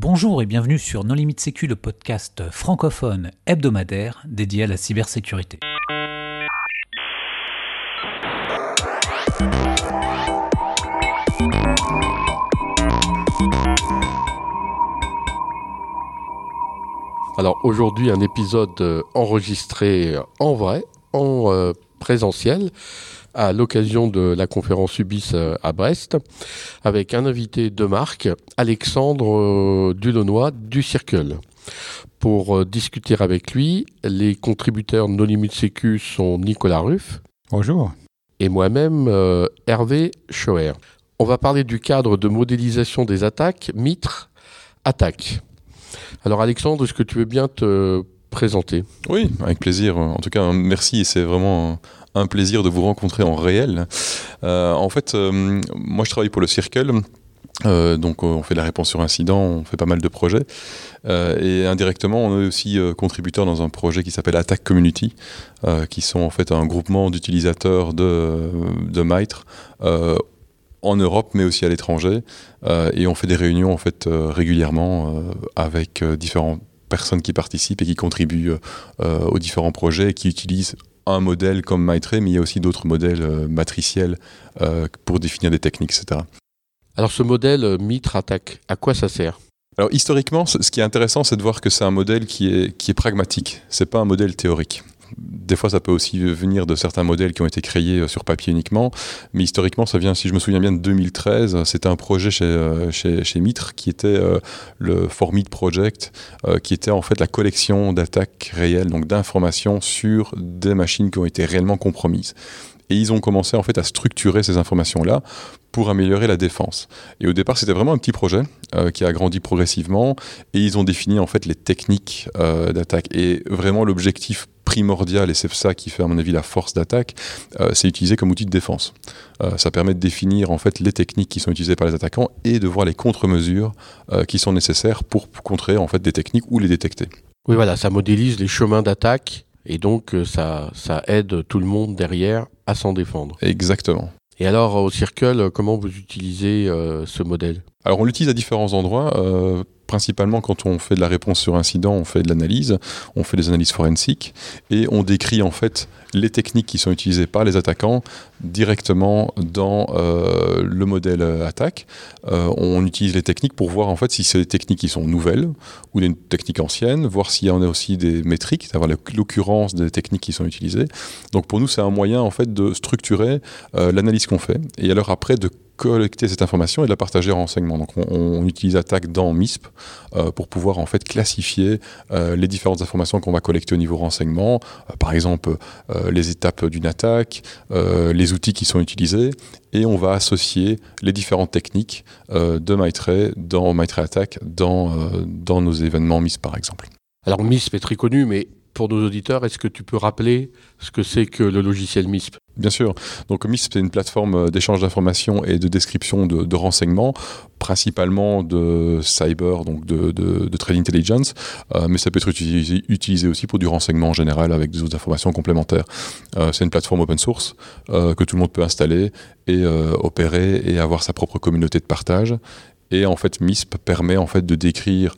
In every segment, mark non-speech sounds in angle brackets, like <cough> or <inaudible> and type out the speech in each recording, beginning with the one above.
Bonjour et bienvenue sur Non Limite Sécu, le podcast francophone hebdomadaire dédié à la cybersécurité. Alors aujourd'hui un épisode euh, enregistré en vrai, en euh, présentiel, à l'occasion de la conférence UBIS euh, à Brest, avec un invité de marque, Alexandre Dulonnois du Circle. Pour discuter avec lui, les contributeurs No Limit Sécu sont Nicolas Ruff. Bonjour. Et moi-même, Hervé Schoer. On va parler du cadre de modélisation des attaques, Mitre Attaque. Alors Alexandre, est-ce que tu veux bien te présenter Oui, avec plaisir. En tout cas, merci. C'est vraiment un plaisir de vous rencontrer en réel. Euh, en fait, euh, moi je travaille pour le Circle. Euh, donc on fait la réponse sur incident, on fait pas mal de projets. et indirectement, on est aussi contributeur dans un projet qui s'appelle Attack Community, qui sont en fait un groupement d'utilisateurs de, de Mitre en Europe, mais aussi à l'étranger. Et on fait des réunions en fait régulièrement avec différentes personnes qui participent et qui contribuent aux différents projets et qui utilisent un modèle comme Maitre, mais il y a aussi d'autres modèles matriciels pour définir des techniques, etc. Alors ce modèle Mitre Attack, à quoi ça sert? Alors historiquement, ce qui est intéressant, c'est de voir que c'est un modèle qui est, qui est pragmatique. C'est pas un modèle théorique des fois, ça peut aussi venir de certains modèles qui ont été créés euh, sur papier uniquement. Mais historiquement, ça vient, si je me souviens bien, de 2013. C'était un projet chez, euh, chez, chez, Mitre qui était euh, le Formit Project, qui était en fait la collection d'attaques réelles, donc d'informations sur des machines qui ont été réellement compromises. Et ils ont commencé en fait à structurer ces informations-là pour améliorer la défense. Et au départ, c'était vraiment un petit projet qui a grandi progressivement et ils ont défini en fait les techniques d'attaque. Et vraiment, l'objectif primordial, et c'est ça qui fait à mon avis la force d'attaque, euh, c'est utilisé comme outil de défense. Euh, ça permet de définir en fait les techniques qui sont utilisées par les attaquants et de voir les contre-mesures euh, qui sont nécessaires pour contrer en fait des techniques ou les détecter. Oui, voilà, ça modélise les chemins d'attaque et donc ça, ça aide tout le monde derrière à s'en défendre. Exactement. Et alors, au Circle, comment vous utilisez ce modèle? Alors, on l'utilise à différents endroits principalement quand on fait de la réponse sur incident, on fait de l'analyse, on fait des analyses forensiques et on décrit en fait les techniques qui sont utilisées par les attaquants directement dans euh, le modèle attaque. Euh, on utilise les techniques pour voir en fait si c'est des techniques qui sont nouvelles ou des techniques anciennes, voir s'il y en a aussi des métriques, d'avoir l'occurrence des techniques qui sont utilisées. Donc pour nous c'est un moyen en fait de structurer euh, l'analyse qu'on fait et alors après de collecter cette information et de la partager en renseignement. Donc on, utilise Attack dans MISP euh, pour pouvoir en fait classifier euh, les différentes informations qu'on va collecter au niveau renseignement, euh, par exemple les étapes d'une attaque, les outils qui sont utilisés, et on va associer les différentes techniques de MyTray dans dans, dans nos événements MISP par exemple. Alors MISP est très connu, mais pour nos auditeurs, est-ce que tu peux rappeler ce que c'est que le logiciel MISP? Bien sûr. Donc MISP, c'est une plateforme euh, d'échange d'informations et de description de, renseignements, principalement de cyber, donc de, de, trade intelligence, euh, mais ça peut être utilisé, aussi pour du renseignement en général avec des autres informations complémentaires. Euh, c'est une plateforme open source que tout le monde peut installer et opérer et avoir sa propre communauté de partage. Et en fait, MISP permet en fait de décrire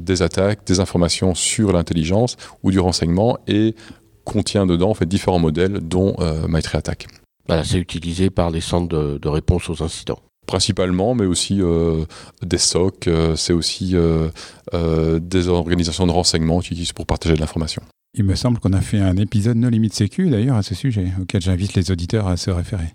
des attaques, des informations sur l'intelligence ou du renseignement et contient dedans en fait différents modèles, dont euh, Attack. Voilà, c'est utilisé par les centres de, réponse aux incidents. Principalement, mais aussi euh, des SOC, euh, c'est aussi euh, des organisations de renseignement utilisées pour partager de l'information. Il me semble qu'on a fait un épisode No Limit Sécu d'ailleurs à ce sujet, auquel j'invite les auditeurs à se référer.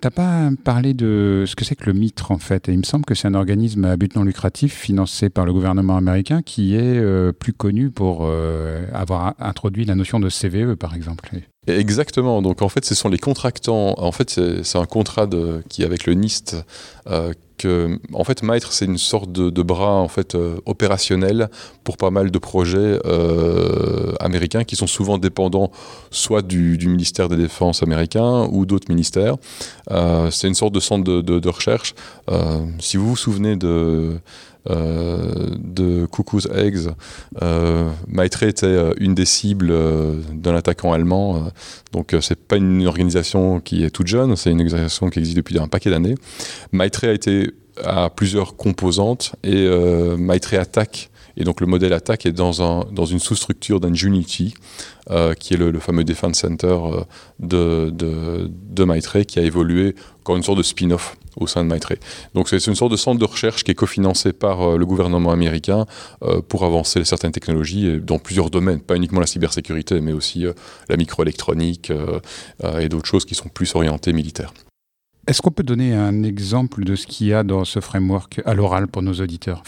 T'as pas parlé de ce que c'est que le MITRE en fait et Il me semble que c'est un organisme à but non lucratif financé par le gouvernement américain qui est euh, plus connu pour euh, avoir introduit la notion de CVE par exemple. Exactement. Donc en fait, ce sont les contractants. En fait, c'est un contrat qui avec le NIST. Euh, en fait, Maitre, c'est une sorte de, bras en fait euh, opérationnel pour pas mal de projets euh, américains qui sont souvent dépendants soit du, ministère des Défenses américain ou d'autres ministères. c'est une sorte de centre de, recherche. si vous vous souvenez de de Cuckoo's Eggs. Euh, Maitre était euh, une des cibles d'un attaquant allemand. donc c'est pas une organisation qui est toute jeune, c'est une organisation qui existe depuis un paquet d'années. Maitre a été a plusieurs composantes et euh, Attack et donc le modèle attaque est dans, un, dans une sous-structure d'un Unity, euh, qui est le, fameux Defense Center euh, de, de, de qui a évolué comme une sorte de spin-off au sein de Maitre. Donc c'est une sorte de centre de recherche qui est cofinancé par euh, le gouvernement américain pour avancer certaines technologies dans plusieurs domaines, pas uniquement la cybersécurité, mais aussi la microélectronique et d'autres choses qui sont plus orientées militaires. Est-ce qu'on peut donner un exemple de ce qu'il y a dans ce framework à l'oral pour nos auditeurs?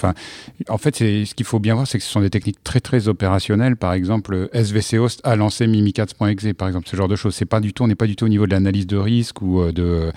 En fait, ce qu'il faut bien voir, c'est que ce sont des techniques très très opérationnelles. Par exemple, SVC Host a lancé Mimikatz.exe, par exemple, ce genre de choses. C'est pas du tout, on n'est pas du tout au niveau de l'analyse de risque ou euh, de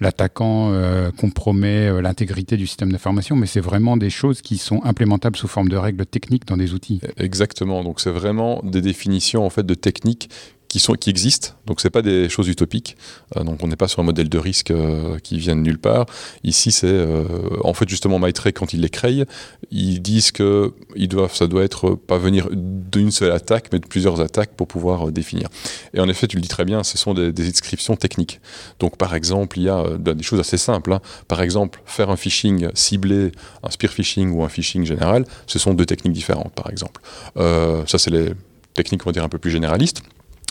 l'attaquant euh, compromet euh, l'intégrité du système d'information, mais c'est vraiment des choses qui sont implémentables sous forme de règles techniques dans des outils. Exactement. Donc c'est vraiment des définitions en fait de techniques qui, sont, qui existent, donc c'est pas des choses utopiques, euh, donc on n'est pas sur un modèle de risque euh, qui vient de nulle part. Ici, c'est euh, en fait justement Maitrey quand ils les créent, ils disent que ils doivent, ça doit être pas venir d'une seule attaque, mais de plusieurs attaques pour pouvoir définir. Et en effet, tu le dis très bien, ce sont des, des inscriptions techniques. Donc par exemple, il y a des choses assez simples. Hein. Par exemple, faire un phishing ciblé, un spear phishing ou un phishing général, ce sont deux techniques différentes, par exemple. ça, c'est les techniques, on va dire, un peu plus généralistes.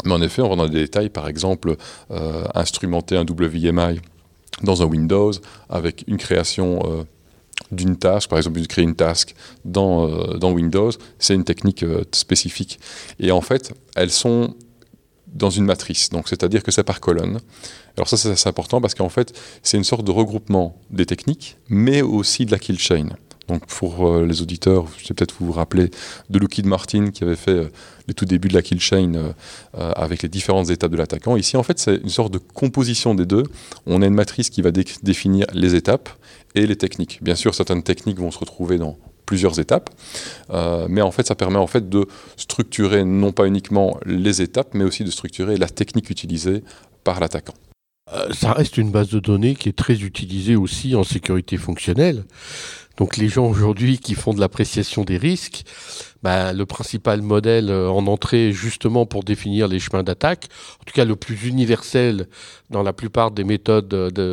Mais en effet, on rentre dans des détails, par exemple, euh, instrumenter un WMI dans un Windows avec une création euh, d'une tâche, par exemple, créer une task dans, euh, dans Windows, c'est une technique spécifique. Et en fait, elles sont dans une matrice, donc c'est-à-dire que c'est par colonne. Alors ça, c'est important parce qu'en fait, c'est une sorte de regroupement des techniques, mais aussi de la kill chain. Donc pour euh, les auditeurs, je vais peut-être vous rappeler de Lockheed Martin qui avait fait euh, le tout début de la kill chain euh, avec les différentes étapes de l'attaquant. Ici, en fait, c'est une sorte de composition des deux. On a une matrice qui va définir les étapes et les techniques. Bien sûr, certaines techniques vont se retrouver dans plusieurs étapes, mais en fait, ça permet en fait de structurer non pas uniquement les étapes, mais aussi de structurer la technique utilisée par l'attaquant. ça reste une base de données qui est très utilisée aussi en sécurité fonctionnelle. Donc les gens aujourd'hui qui font de l'appréciation des risques, bah, le principal modèle euh, en entrée justement pour définir les chemins d'attaque, en tout cas le plus universel dans la plupart des méthodes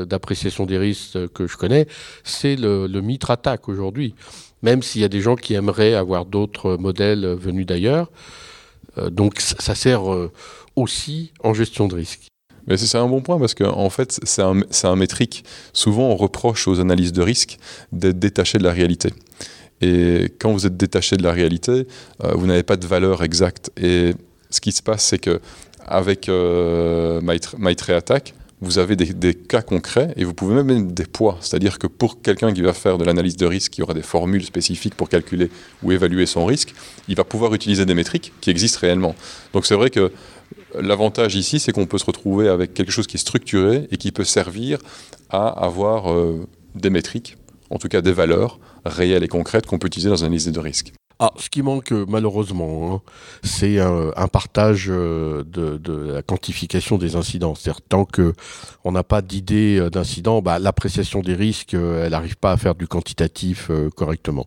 d'appréciation des risques que je connais, c'est le, le mitre attaque aujourd'hui. Même s'il y a des gens qui aimeraient avoir d'autres modèles venus d'ailleurs. Euh, donc ça sert euh, aussi en gestion de risque. Mais c'est un bon point parce qu'en en fait, c'est un, métrique. Souvent, on reproche aux analyses de risque d'être détachés de la réalité. Et quand vous êtes détaché de la réalité, euh, vous n'avez pas de valeur exacte. Et ce qui se passe, c'est que avec euh, Attack, vous avez des, des, cas concrets et vous pouvez même mettre des poids. C'est-à-dire que pour quelqu'un qui va faire de l'analyse de risque, qui aura des formules spécifiques pour calculer ou évaluer son risque, il va pouvoir utiliser des métriques qui existent réellement. Donc c'est vrai que L'avantage ici, c'est qu'on peut se retrouver avec quelque chose qui est structuré et qui peut servir à avoir euh, des métriques, en tout cas des valeurs réelles et concrètes qu'on peut utiliser dans une analyse de risque. Ah, ce qui manque euh, malheureusement, hein, c'est un, partage euh, de, la quantification des incidents. C'est-à-dire tant que on n'a pas d'idée d'incident, bah, l'appréciation des risques, elle n'arrive pas à faire du quantitatif correctement.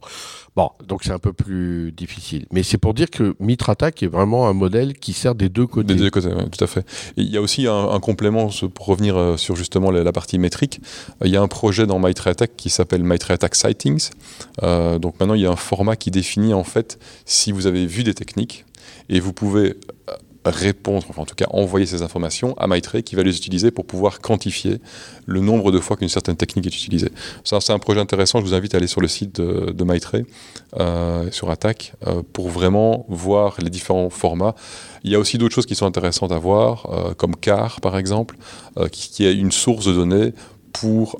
Bon, donc c'est un peu plus difficile. Mais c'est pour dire que Attack est vraiment un modèle qui sert des deux côtés. Des deux côtés, oui, tout à fait. il y a aussi un, complément, pour revenir euh, sur justement la, partie métrique. Il y a un projet dans Attack qui s'appelle Attack Sightings. Euh, donc maintenant, il y a un format qui définit en fait si vous avez vu des techniques et vous pouvez euh, répondre, enfin en tout cas envoyer ces informations à Maitre qui va les utiliser pour pouvoir quantifier le nombre de fois qu'une certaine technique est utilisée. Ça, c'est un projet intéressant. Je vous invite à aller sur le site de, de euh, sur Attack, euh, pour vraiment voir les différents formats. Il y a aussi d'autres choses qui sont intéressantes à voir, euh, comme CAR par exemple, qui, est une source de données pour,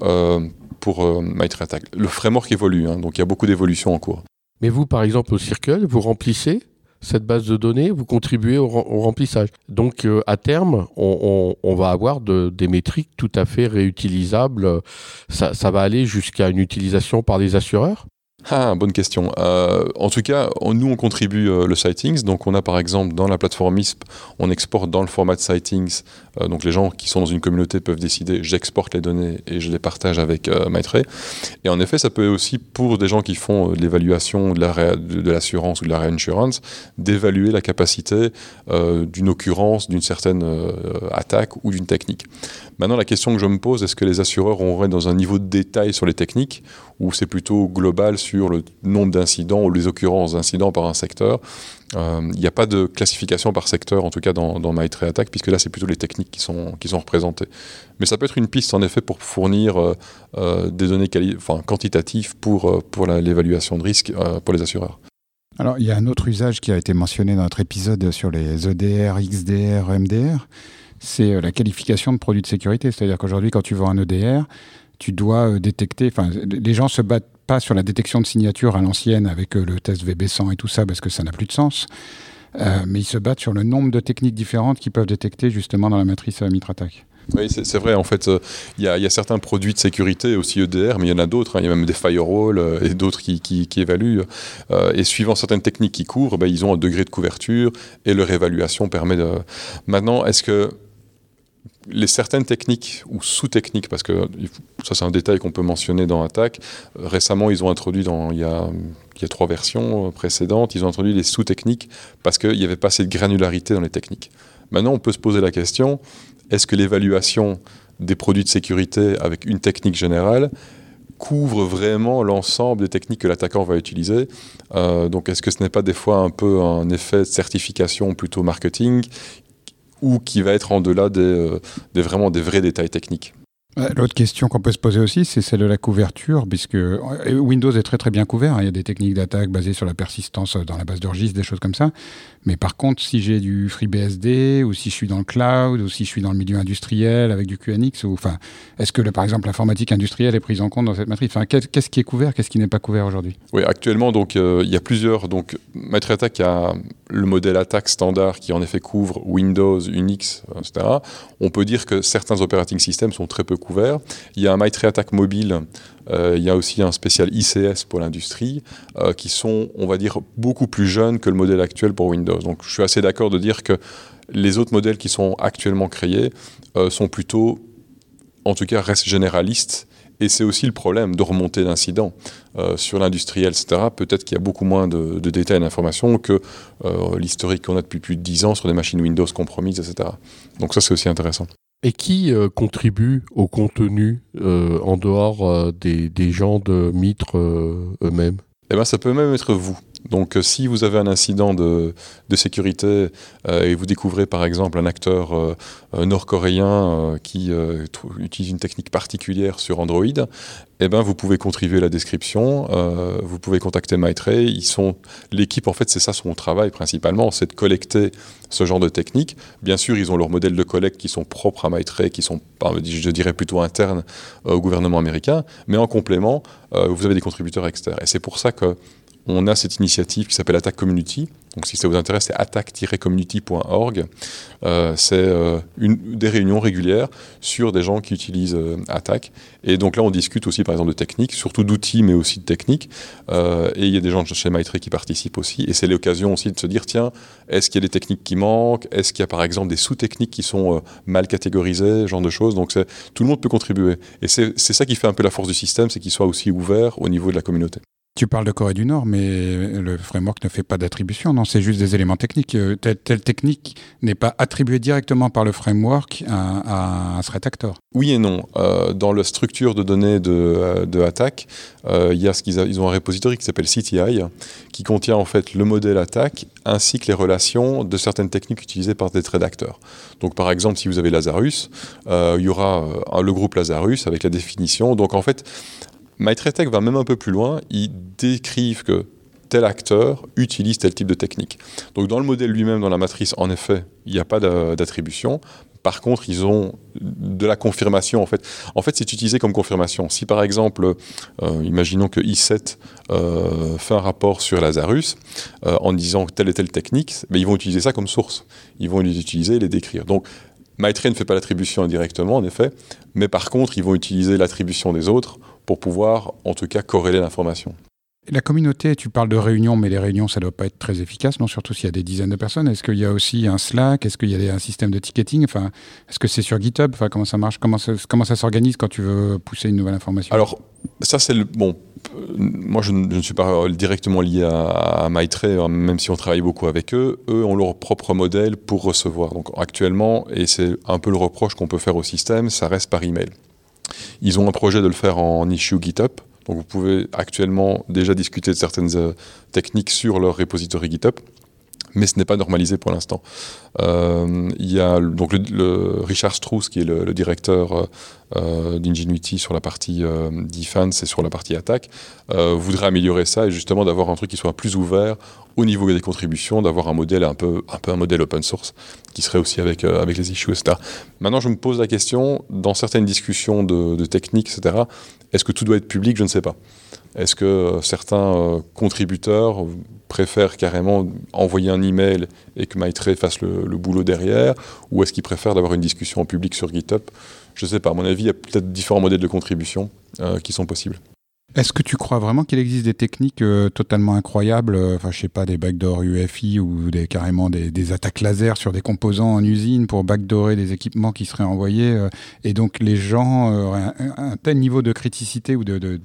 pour Maitre Attack. Le framework évolue, hein, donc il y a beaucoup d'évolutions en cours. Mais vous, par exemple, au Circle, vous remplissez cette base de données, vous contribuez au, remplissage. Donc euh, à terme, on, va avoir des métriques tout à fait réutilisables. Ça, va aller jusqu'à une utilisation par les assureurs? Ah, bonne question. Euh, en tout cas, nous, on contribue euh, le sightings. Donc, on a par exemple dans la plateforme ISP, on exporte dans le format sightings. Euh, donc, les gens qui sont dans une communauté peuvent décider j'exporte les données et je les partage avec Maitray. Et en effet, ça peut aussi, pour des gens qui font l'évaluation de l'assurance ou de la reinsurance, d'évaluer la capacité d'une occurrence, d'une certaine attaque ou d'une technique. Maintenant, la question que je me pose, est-ce que les assureurs auraient dans un niveau de détail sur les techniques ou c'est plutôt global le nombre d'incidents ou les occurrences d'incidents par un secteur euh, Il n'y a pas de classification par secteur, en tout cas dans, dans Attack, puisque là, c'est plutôt les techniques qui sont, qui sont représentées. Mais ça peut être une piste, en effet, pour fournir euh, euh, des données quantitatives pour, pour l'évaluation de risque pour les assureurs. Alors, il y a un autre usage qui a été mentionné dans notre épisode sur les EDR, XDR, MDR c'est la qualification de produits de sécurité. C'est-à-dire qu'aujourd'hui, quand tu vends un EDR, tu dois détecter. Enfin, les gens se battent pas sur la détection de signature à l'ancienne avec euh, le test VB100 et tout ça parce que ça n'a plus de sens. mais ils se battent sur le nombre de techniques différentes qu'ils peuvent détecter justement dans la matrice Mitrattack. Oui, c'est vrai. En fait, il y, a certains produits de sécurité, aussi EDR, mais il y en a d'autres. Hein. Il y a même des firewalls et d'autres qui, évaluent. et suivant certaines techniques qui couvrent, ben, ils ont un degré de couverture et leur évaluation permet de. Maintenant, est-ce que les certaines techniques ou sous-techniques, parce que ça c'est un détail qu'on peut mentionner dans Attack, récemment ils ont introduit dans, il y a, trois versions précédentes, ils ont introduit les sous-techniques parce qu'il n'y avait pas assez de granularité dans les techniques. Maintenant on peut se poser la question, est-ce que l'évaluation des produits de sécurité avec une technique générale couvre vraiment l'ensemble des techniques que l'attaquant va utiliser? Euh, donc est-ce que ce n'est pas des fois un peu un effet de certification plutôt marketing ou qui va être en delà des, euh, vraiment des vrais détails techniques. L'autre question qu'on peut se poser aussi, c'est celle de la couverture, puisque euh, Windows est très très bien couvert. Hein. Il y a des techniques d'attaque basées sur la persistance dans la base de registre, des choses comme ça. Mais par contre, si j'ai du FreeBSD, ou si je suis dans le cloud, ou si je suis dans le milieu industriel avec du QNX, enfin, est-ce que par exemple l'informatique industrielle est prise en compte dans cette matrice? Enfin, Qu'est-ce qui est couvert, qu'est-ce qui n'est pas couvert aujourd'hui? Oui, actuellement, donc euh, il y a plusieurs. Donc, Attack a le modèle attaque standard qui en effet couvre Windows, Unix, etc. On peut dire que certains operating systems sont très peu couverts il y a un Maitre Attack mobile, il y a aussi un spécial ICS pour l'industrie, euh, qui sont, on va dire, beaucoup plus jeunes que le modèle actuel pour Windows. Donc je suis assez d'accord de dire que les autres modèles qui sont actuellement créés euh, sont plutôt, en tout cas, restent généralistes. Et c'est aussi le problème de remonter d'incidents sur l'industriel, etc. Peut-être qu'il y a beaucoup moins de, de détails d'informations que l'historique qu'on a depuis plus de 10 ans sur des machines Windows compromises, etc. Donc ça, c'est aussi intéressant. Et qui euh, contribue au contenu euh, en dehors euh, des, des, gens de Mitre eux-mêmes? Eh bien, ça peut même être vous. Donc, si vous avez un incident de, sécurité et vous découvrez par exemple un acteur nord-coréen qui utilise une technique particulière sur Android, eh ben, vous pouvez contribuer à la description, euh, vous pouvez contacter sont l'équipe en fait, c'est ça son travail principalement, c'est de collecter ce genre de techniques. Bien sûr, ils ont leurs modèles de collecte qui sont propres à Maitray, qui sont, je dirais, plutôt internes euh, au gouvernement américain. Mais en complément, euh, vous avez des contributeurs externes. Et c'est pour ça que on a cette initiative qui s'appelle Attack Community. Donc si ça vous intéresse, c'est attack-community.org. Euh, c'est euh, des réunions régulières sur des gens qui utilisent euh, Attack. Et donc là, on discute aussi par exemple de techniques, surtout d'outils, mais aussi de techniques. et il y a des gens de chez Maitre qui participent aussi. Et c'est l'occasion aussi de se dire, tiens, est-ce qu'il y a des techniques qui manquent? Est-ce qu'il y a par exemple des sous-techniques qui sont mal catégorisées genre de choses? Donc tout le monde peut contribuer. Et c'est ça qui fait un peu la force du système, c'est qu'il soit aussi ouvert au niveau de la communauté. Tu parles de Corée du Nord, mais le framework ne fait pas d'attribution, non, c'est juste des éléments techniques. Euh, telle, technique n'est pas attribuée directement par le framework à, un threat actor. Oui et non. Euh, dans la structure de données de, euh, de attaque, il y a ce qu'ils ils ont un repository qui s'appelle CTI, qui contient en fait le modèle attaque ainsi que les relations de certaines techniques utilisées par des threat actors. Donc par exemple, si vous avez Lazarus, il y aura le groupe Lazarus avec la définition. Donc en fait, MyTradeTech va même un peu plus loin, ils décrivent que tel acteur utilise tel type de technique. Donc dans le modèle lui-même, dans la matrice, en effet, il n'y a pas d'attribution. Par contre, ils ont de la confirmation. En fait, en fait c'est utilisé comme confirmation. Si par exemple, euh, imaginons que i7 euh, fait un rapport sur Lazarus euh, en disant telle et telle technique, mais ils vont utiliser ça comme source. Ils vont les utiliser et les décrire. Donc, MyTrain ne fait pas l'attribution indirectement, en effet, mais par contre, ils vont utiliser l'attribution des autres pour pouvoir, en tout cas, corréler l'information. La communauté, tu parles de réunions, mais les réunions, ça ne doit pas être très efficace, non? Surtout s'il y a des dizaines de personnes. Est-ce qu'il y a aussi un Slack? Est-ce qu'il y a un système de ticketing? Enfin, est-ce que c'est sur GitHub? Enfin, comment ça marche? Comment ça, comment ça s'organise quand tu veux pousser une nouvelle information? Alors, ça, c'est le. Bon, moi, je ne, suis pas directement lié à, à hein, même si on travaille beaucoup avec eux. Eux ont leur propre modèle pour recevoir. Donc, actuellement, et c'est un peu le reproche qu'on peut faire au système, ça reste par email. Ils ont un projet de le faire en issue GitHub. Donc vous pouvez actuellement déjà discuter de certaines euh, techniques sur leur repository GitHub, mais ce n'est pas normalisé pour l'instant. Euh, il y a donc le, Richard Strauss, qui est le, directeur euh, d'Ingenuity sur la partie defense et sur la partie attaque, voudrait améliorer ça et justement d'avoir un truc qui soit plus ouvert au niveau des contributions, d'avoir un modèle un peu, un peu un modèle open source qui serait aussi avec, avec les issues, etc. Maintenant, je me pose la question, dans certaines discussions de, de techniques, etc., est-ce que tout doit être public? Je ne sais pas. Est-ce que euh, certains euh, contributeurs préfèrent carrément envoyer un email et que Maitre fasse le, boulot derrière Ou est-ce qu'ils préfèrent d'avoir une discussion en public sur GitHub? Je ne sais pas. À mon avis, il y a peut-être différents modèles de contribution euh, qui sont possibles. Est-ce que tu crois vraiment qu'il existe des techniques totalement incroyables, enfin je sais pas, des backdoors UFI ou des, carrément des, attaques laser sur des composants en usine pour backdoorer des équipements qui seraient envoyés et donc les gens auraient un, tel niveau de criticité ou de,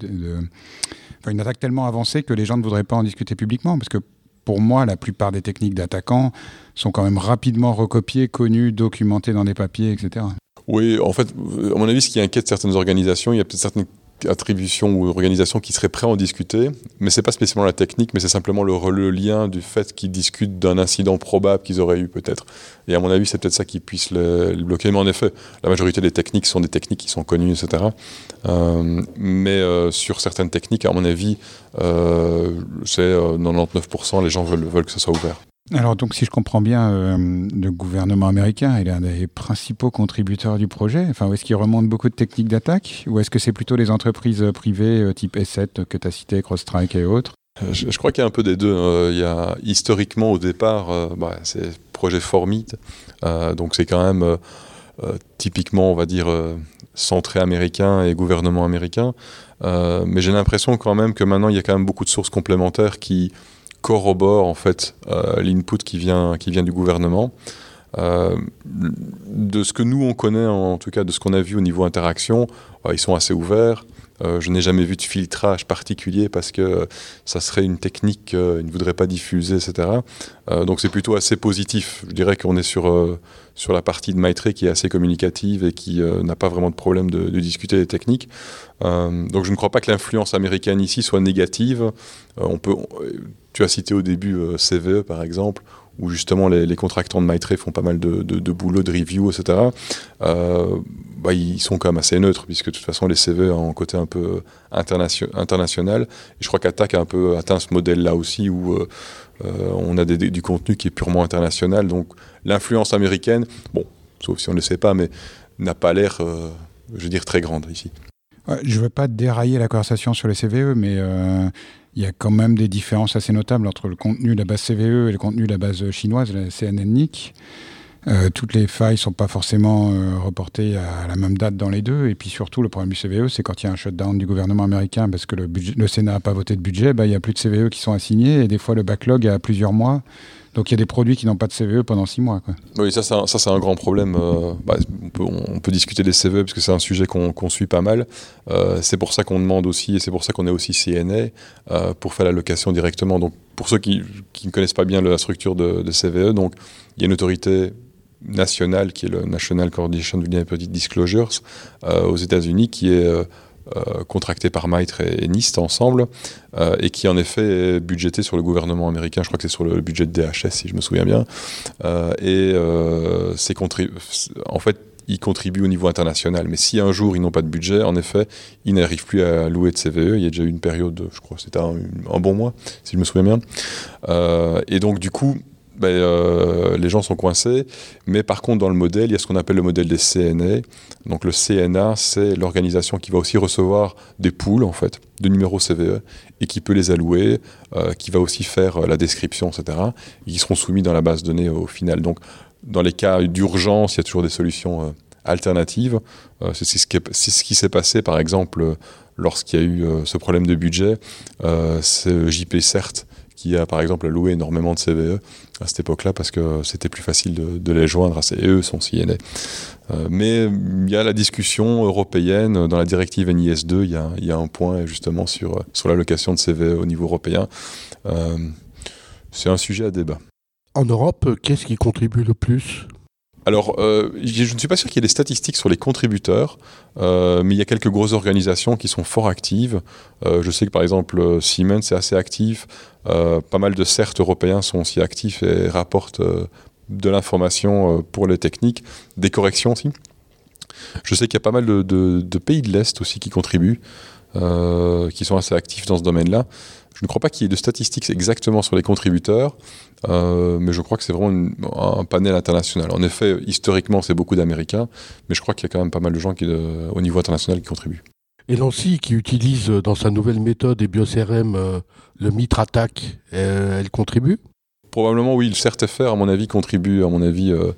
une attaque tellement avancée que les gens ne voudraient pas en discuter publiquement parce que pour moi, la plupart des techniques d'attaquants sont quand même rapidement recopiées, connues, documentées dans des papiers, etc. Oui, en fait, à mon avis, ce qui inquiète certaines organisations, il y a peut-être certaines attribution ou organisation qui serait prêt à en discuter, mais c'est pas spécialement la technique, mais c'est simplement le, lien du fait qu'ils discutent d'un incident probable qu'ils auraient eu peut-être. Et à mon avis, c'est peut-être ça qui puisse le, bloquer. Mais en effet, la majorité des techniques sont des techniques qui sont connues, etc. Euh, mais euh, sur certaines techniques, à mon avis, euh, c'est 99%, les gens veulent, veulent que ce soit ouvert. Alors donc si je comprends bien, euh, le gouvernement américain est l'un des principaux contributeurs du projet. Enfin, est-ce qu'il remonte beaucoup de techniques d'attaque ou est-ce que c'est plutôt les entreprises privées euh, type S7 que tu as cité, CrossStrike et autres? Euh, je, crois qu'il y a un peu des deux. Hein. Il y a historiquement au départ, bah, c'est projet Formid, donc c'est quand même typiquement, on va dire, centré américain et gouvernement américain. mais j'ai l'impression quand même que maintenant il y a quand même beaucoup de sources complémentaires qui corrobore en fait euh, l'input qui vient, qui vient du gouvernement. Euh, de ce que nous on connaît, en tout cas de ce qu'on a vu au niveau interaction, ils sont assez ouverts. Euh, je n'ai jamais vu de filtrage particulier parce que ça serait une technique qu'ils ne voudraient pas diffuser, etc. donc c'est plutôt assez positif. Je dirais qu'on est sur, sur la partie de Maitre qui est assez communicative et qui n'a pas vraiment de problème de, discuter des techniques. donc je ne crois pas que l'influence américaine ici soit négative. on peut, tu as cité au début euh, CVE par exemple, où justement les, contractants de Maitre font pas mal de, boulot, de review, etc. Euh, bah, ils sont quand même assez neutres, puisque de toute façon les CVE ont un côté un peu international. Et je crois qu'Attack a un peu atteint ce modèle-là aussi, où euh, on a du contenu qui est purement international. Donc l'influence américaine, bon, sauf si on ne le sait pas, mais n'a pas l'air, je veux dire, très grande ici. je ne veux pas dérailler la conversation sur les CVE, mais il y a quand même des différences assez notables entre le contenu de la base CVE et le contenu de la base chinoise, la CNN-NIC. Euh, toutes les failles ne sont pas forcément euh, reportées à la même date dans les deux. Et puis surtout, le problème du CVE, c'est quand il y a un shutdown du gouvernement américain parce que le, Sénat n'a pas voté de budget, bah, il n'y a plus de CVE qui sont assignés et des fois le backlog a plusieurs mois. Donc il y a des produits qui n'ont pas de CVE pendant six mois. Oui, ça c'est un, grand problème. Euh, bah, on, peut, discuter des CVE parce que c'est un sujet qu'on suit pas mal. C'est pour ça qu'on demande aussi, et c'est pour ça qu'on est aussi CNA, pour faire l'allocation directement. Donc pour ceux qui, ne connaissent pas bien la structure de, CVE, donc il y a une autorité nationale qui est le National Coordination Vulnerability Disclosures aux États-Unis qui est euh, contracté par Maitre et, NIST ensemble, euh, et qui en effet est budgété sur le gouvernement américain. Je crois que c'est sur le budget de DHS, si je me souviens bien. Euh, et c'est en fait, ils contribuent au niveau international. Mais si un jour ils n'ont pas de budget, en effet, ils n'arrivent plus à louer de CVE. Il y a déjà eu une période, je crois c'était un, bon mois, si je me souviens bien. et donc, du coup, ben, euh, les gens sont coincés. Mais par contre, dans le modèle, il y a ce qu'on appelle le modèle des CNA. Donc le CNA, c'est l'organisation qui va aussi recevoir des poules, en fait, de numéros CVE, et qui peut les allouer, euh, qui va aussi faire euh, la description, etc., et qui seront soumis dans la base de données au final. Donc, dans les cas d'urgence, il y a toujours des solutions alternatives. c'est ce qui s'est passé, par exemple, lorsqu'il y a eu ce problème de budget. c'est JP CERT qui a par exemple loué énormément de CVE à cette époque-là parce que c'était plus facile de, les joindre à ces et eux sont CNA. Euh, mais il y a la discussion européenne dans la directive NIS2, il y a, il y a un point justement sur, sur l'allocation de CVE au niveau européen. Euh, c'est un sujet à débat. En Europe, qu'est-ce qui contribue le plus? Alors, euh, je ne suis pas sûr qu'il y ait des statistiques sur les contributeurs, euh, mais il y a quelques grosses organisations qui sont fort actives. Euh, je sais que par exemple Siemens est assez actif, pas mal de CERT européens sont aussi actifs et rapportent de l'information pour les techniques, des corrections aussi. Je sais qu'il y a pas mal de, de pays de l'Est aussi qui contribuent, qui sont assez actifs dans ce domaine-là. Je ne crois pas qu'il y ait de statistiques exactement sur les contributeurs, euh, mais je crois que c'est vraiment un panel international. En effet, historiquement, c'est beaucoup d'Américains, mais je crois qu'il y a quand même pas mal de gens qui, au niveau international qui contribuent. Et Lancy, qui utilise dans sa nouvelle méthode et BioCRM euh, le Mitre Attack, elle contribue? Probablement oui, le CertFR, à mon avis, contribue, à mon avis, euh,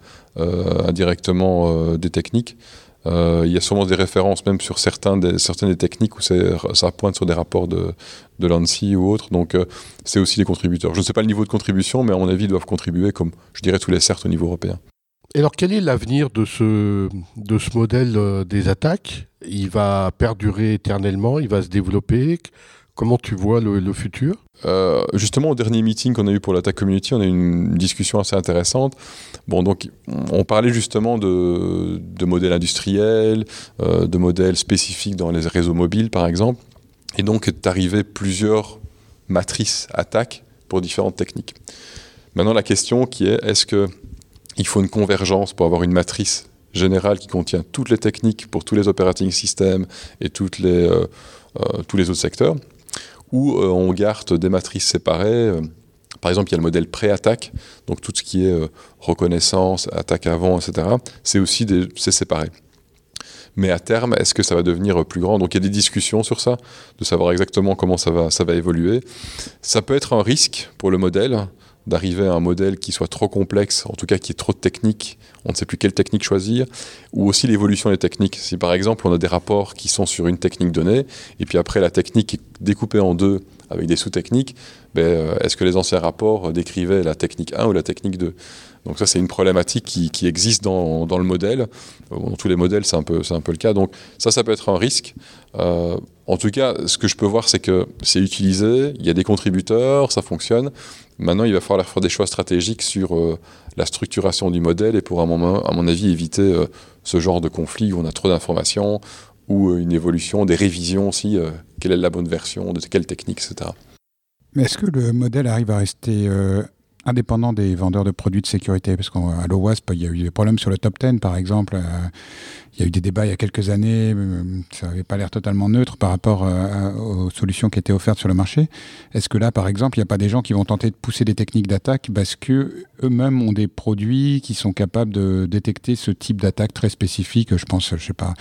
indirectement des techniques. Euh, il y a sûrement des références même sur certaines des techniques où ça pointe sur des rapports de, de l'ANSI ou autres. Donc euh, c'est aussi des contributeurs. Je ne sais pas le niveau de contribution, mais à mon avis, ils doivent contribuer comme, je dirais, tous les certes au niveau européen. Et alors quel est l'avenir de ce, de ce modèle euh, des attaques? Il va perdurer éternellement, il va se développer? Comment tu vois le, futur? Euh, Justement, au dernier meeting qu'on a eu pour l'attaque community, on a eu une discussion assez intéressante. Bon, donc, on parlait justement de, modèles industriels, euh, de modèles spécifiques dans les réseaux mobiles, par exemple. Et donc, d'arriver plusieurs matrices attaques pour différentes techniques. Maintenant, la question qui est est-ce qu'il faut une convergence pour avoir une matrice générale qui contient toutes les techniques pour tous les operating systems et les, euh, tous les autres secteurs? Où euh, on garde des matrices séparées. Euh, par exemple, il y a le modèle pré-attaque, donc tout ce qui est euh, reconnaissance, attaque avant, etc. C'est aussi c'est séparé. Mais à terme, est-ce que ça va devenir plus grand? Donc il y a des discussions sur ça, de savoir exactement comment ça va, ça va évoluer. Ça peut être un risque pour le modèle, d'arriver à un modèle qui soit trop complexe, en tout cas qui est trop technique, on ne sait plus quelle technique choisir, ou aussi l'évolution des techniques. Si par exemple on a des rapports qui sont sur une technique donnée, et puis après la technique est découpée en deux avec des sous-techniques, ben, euh, est-ce que les anciens rapports décrivaient la technique 1 ou la technique 2 donc ça, c'est une problématique qui, existe dans, le modèle. Dans tous les modèles, c'est un, peu, un peu le cas. Donc ça, ça peut être un risque. Euh, en tout cas, ce que je peux voir, c'est que c'est utilisé, il y a des contributeurs, ça fonctionne. Maintenant, il va falloir faire des choix stratégiques sur euh, la structuration du modèle et pour, un moment, à mon avis, éviter euh, ce genre de conflit où on a trop d'informations ou une évolution, des révisions aussi, quelle est la bonne version, de quelle technique, etc. Mais est-ce que le modèle arrive à rester indépendant des vendeurs de produits de sécurité Parce qu'à l'OWASP, il y a eu des problèmes sur le top 10, par exemple. Euh, il y a eu des débats il y a quelques années, euh, ça n'avait pas l'air totalement neutre par rapport euh, aux solutions qui étaient offertes sur le marché. Est-ce que là, par exemple, il n'y a pas des gens qui vont tenter de pousser des techniques d'attaque parce que eux-mêmes ont des produits qui sont capables de détecter ce type d'attaque très spécifique Je pense, je sais pas,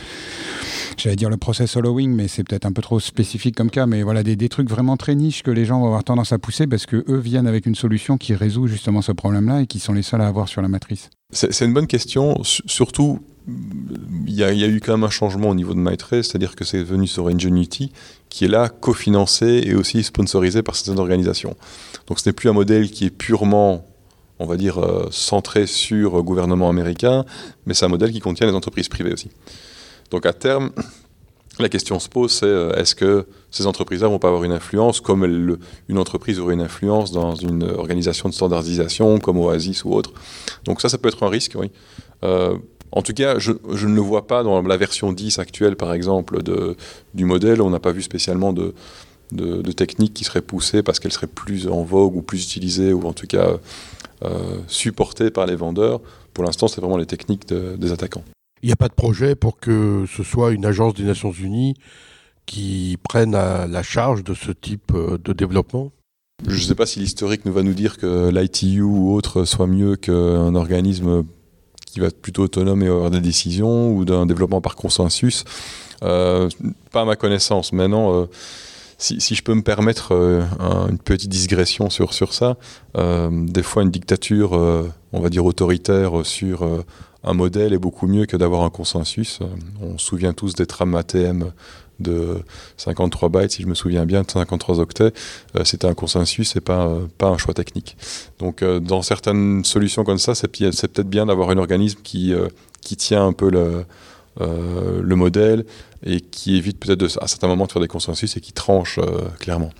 j'allais dire le process following, mais c'est peut-être un peu trop spécifique comme cas. Mais voilà, des, des, trucs vraiment très niches que les gens vont avoir tendance à pousser parce que eux viennent avec une solution qui résout justement ce problème-là et qui sont les seuls à avoir sur la matrice. C'est une bonne question, surtout il y, a, eu quand même un changement au niveau de MyTrace, c'est-à-dire que c'est venu sur Ingenuity, qui est là cofinancé et aussi sponsorisé par certaines organisations. Donc ce n'est plus un modèle qui est purement, on va dire, euh, centré sur le gouvernement américain, mais c'est un modèle qui contient les entreprises privées aussi. Donc à terme, la question se pose, c'est euh, est-ce que ces entreprises-là vont pas avoir une influence comme une entreprise aurait une influence dans une organisation de standardisation comme Oasis ou autre. Donc ça, ça peut être un risque, oui. Euh, en tout cas, je, ne le vois pas dans la version 10 actuelle, par exemple, du modèle. On n'a pas vu spécialement de, de, techniques qui seraient poussées parce qu'elles seraient plus en vogue ou plus utilisées ou en tout cas euh, supportées par les vendeurs. Pour l'instant, c'est vraiment les techniques des attaquants. Il n'y a pas de projet pour que ce soit une agence des Nations Unies qui prenne la charge de ce type euh, de développement Je ne sais pas si l'historique nous va nous dire que l'ITU ou autre soit mieux qu'un organisme qui va être plutôt autonome et avoir des décisions ou d'un développement par consensus. Euh, pas à ma connaissance. Maintenant, si, je peux me permettre euh, un, une petite digression sur, sur ça, euh, des fois une dictature, euh, on va dire autoritaire, sur un modèle est beaucoup mieux que d'avoir un consensus. on se souvient tous des trames ATM de 53 bytes, si je me souviens bien, de 53 octets, c'était un consensus et pas, pas un choix technique. Donc dans certaines solutions comme ça, c'est peut-être bien d'avoir un organisme qui, qui tient un peu le, le modèle et qui évite peut-être à certains moments de faire des consensus et qui tranche clairement.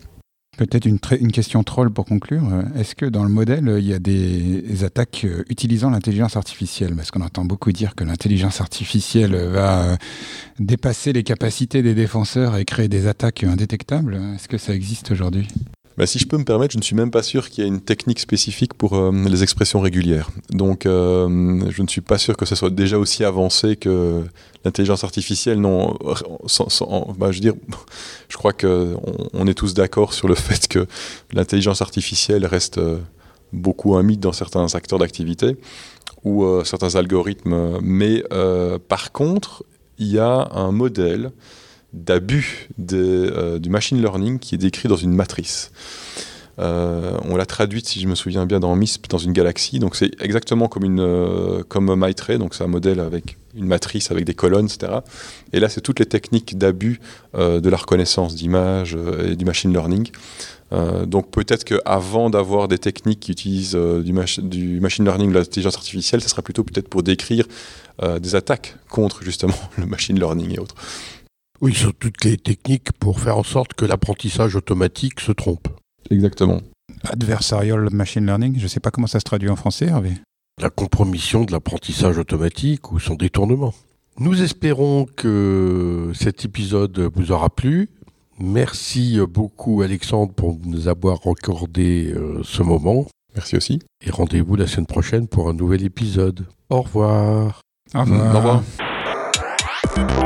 Peut-être une, une, question troll pour conclure. Est-ce que dans le modèle, il y a des attaques utilisant l'intelligence artificielle? Parce qu'on entend beaucoup dire que l'intelligence artificielle va dépasser les capacités des défenseurs et créer des attaques indétectables. Est-ce que ça existe aujourd'hui? Bah, si je peux me permettre, je ne suis même pas sûr qu'il y ait une technique spécifique pour euh, les expressions régulières. Donc, euh, je ne suis pas sûr que ce soit déjà aussi avancé que l'intelligence artificielle. Non, bah, je veux <laughs> je crois qu'on on est tous d'accord sur le <laughs> fait que l'intelligence artificielle reste euh, beaucoup un mythe dans certains acteurs d'activité ou certains algorithmes. Mais par contre, il y a un modèle d'abus euh, du machine learning qui est décrit dans une matrice. Euh, on l'a traduite, si je me souviens bien, dans MISP, dans une galaxie. Donc c'est exactement comme une euh, comme MyTray, donc c'est un modèle avec une matrice avec des colonnes, etc. Et là, c'est toutes les techniques d'abus de la reconnaissance d'image et du machine learning. Donc peut-être qu'avant d'avoir des techniques qui utilisent du, mach du, machine learning, de l'intelligence artificielle, ça sera plutôt peut-être pour décrire des attaques contre justement <laughs> le machine learning et autres. Oui, sur toutes les techniques pour faire en sorte que l'apprentissage automatique se trompe. Exactement. Adversarial machine learning, je ne sais pas comment ça se traduit en français, Hervé. La compromission de l'apprentissage automatique ou son détournement. Nous espérons que cet épisode vous aura plu. Merci beaucoup Alexandre pour nous avoir accordé euh, ce moment. Merci aussi. Et rendez-vous la semaine prochaine pour un nouvel épisode. Au revoir. Au revoir. Au revoir.